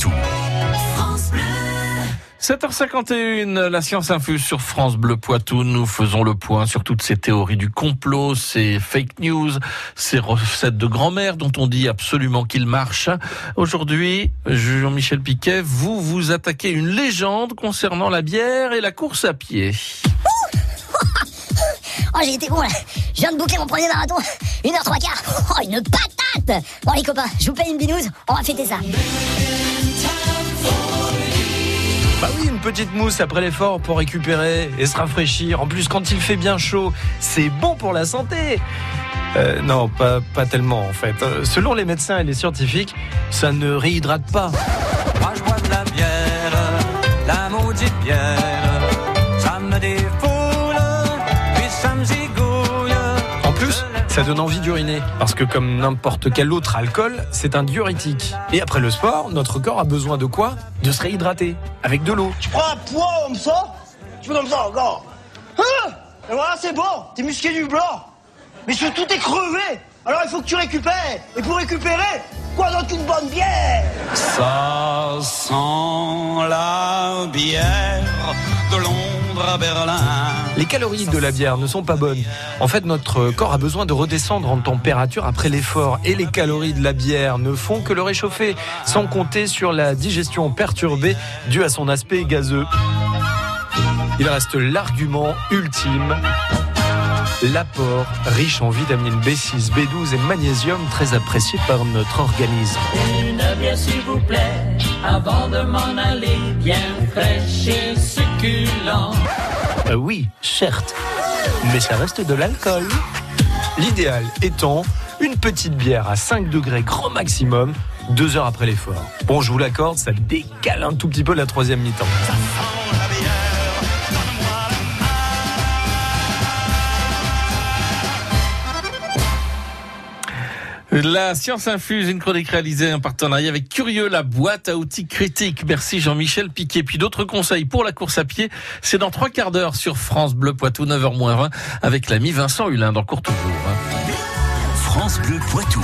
Poitou. 7h51, la science infuse sur France Bleu Poitou. Nous faisons le point sur toutes ces théories du complot, ces fake news, ces recettes de grand-mère dont on dit absolument qu'ils marchent. Aujourd'hui, Jean-Michel Piquet, vous vous attaquez une légende concernant la bière et la course à pied. Oh, j'ai été là. Je viens de boucler mon premier marathon. Une heure trois quarts. Oh, une patate Bon, les copains, je vous paye une binouse. On va fêter ça. Bah oui, une petite mousse après l'effort pour récupérer et se rafraîchir. En plus, quand il fait bien chaud, c'est bon pour la santé. Euh, non, pas, pas tellement en fait. Euh, Selon les médecins et les scientifiques, ça ne réhydrate pas. Ça donne envie d'uriner. Parce que comme n'importe quel autre alcool, c'est un diurétique. Et après le sport, notre corps a besoin de quoi? De se réhydrater. Avec de l'eau. Tu prends un poids comme ça Tu fais comme ça encore Hein? Et voilà, c'est bon T'es musqué du blanc Mais surtout, t'es crevé Alors il faut que tu récupères Et pour récupérer, quoi d'autre qu'une bonne bière? Ça sent la bière Londres à Berlin. Les calories de la bière ne sont pas bonnes. En fait, notre corps a besoin de redescendre en température après l'effort. Et les calories de la bière ne font que le réchauffer, sans compter sur la digestion perturbée due à son aspect gazeux. Il reste l'argument ultime. L'apport riche en vitamines B6, B12 et magnésium très apprécié par notre organisme. Une bière s'il vous plaît, avant de m'en aller, bien fraîche et succulent. Euh, oui, certes, mais ça reste de l'alcool. L'idéal étant une petite bière à 5 degrés grand maximum, deux heures après l'effort. Bon, je vous l'accorde, ça décale un tout petit peu la troisième mi-temps. La science infuse, une chronique réalisée en partenariat avec Curieux, la boîte à outils critique. Merci Jean-Michel Piquet. Puis d'autres conseils pour la course à pied, c'est dans trois quarts d'heure sur France Bleu Poitou, 9h20, avec l'ami Vincent Hulin dans Courtoujour. France Bleu Poitou.